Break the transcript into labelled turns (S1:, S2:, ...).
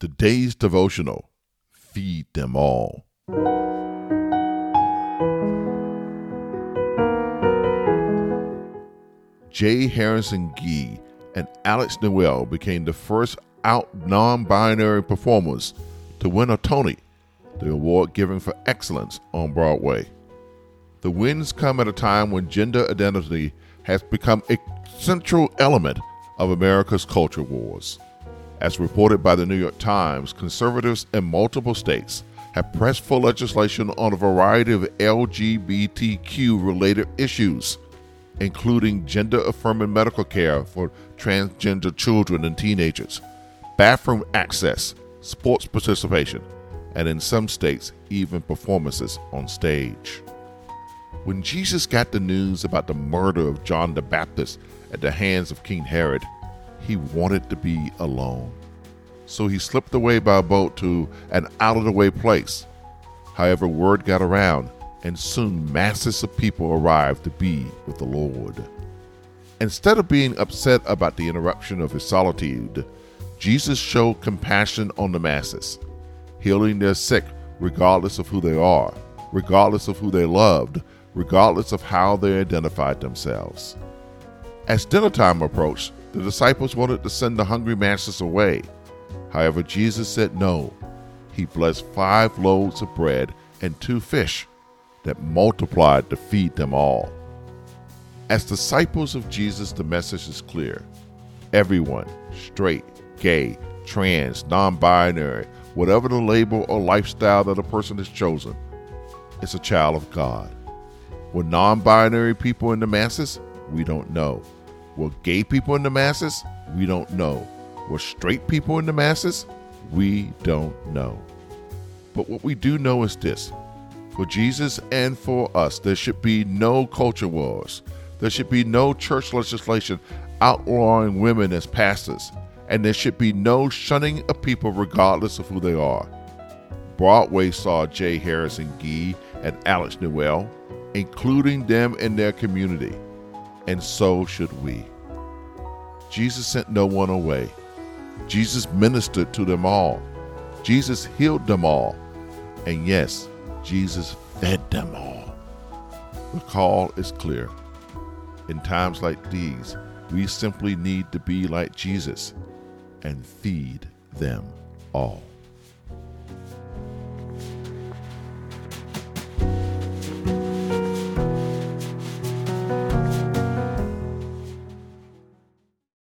S1: Today's devotional Feed Them All. J. Harrison Ghee and Alex Newell became the first out non binary performers to win a Tony, the award given for excellence on Broadway. The wins come at a time when gender identity has become a central element of America's culture wars. As reported by the New York Times, conservatives in multiple states have pressed for legislation on a variety of LGBTQ related issues, including gender affirming medical care for transgender children and teenagers, bathroom access, sports participation, and in some states, even performances on stage. When Jesus got the news about the murder of John the Baptist at the hands of King Herod, he wanted to be alone. So he slipped away by boat to an out of the way place. However, word got around, and soon masses of people arrived to be with the Lord. Instead of being upset about the interruption of his solitude, Jesus showed compassion on the masses, healing their sick regardless of who they are, regardless of who they loved, regardless of how they identified themselves. As dinner time approached, the disciples wanted to send the hungry masses away. However, Jesus said no. He blessed five loaves of bread and two fish that multiplied to feed them all. As disciples of Jesus, the message is clear. Everyone, straight, gay, trans, non binary, whatever the label or lifestyle that a person has chosen, is a child of God. Were non binary people in the masses? We don't know. Were gay people in the masses? We don't know. Were straight people in the masses? We don't know. But what we do know is this for Jesus and for us, there should be no culture wars. There should be no church legislation outlawing women as pastors, and there should be no shunning of people regardless of who they are. Broadway saw J. Harrison Ghee and Alex Newell, including them in their community, and so should we. Jesus sent no one away. Jesus ministered to them all. Jesus healed them all. And yes, Jesus fed them all. The call is clear. In times like these, we simply need to be like Jesus and feed them all.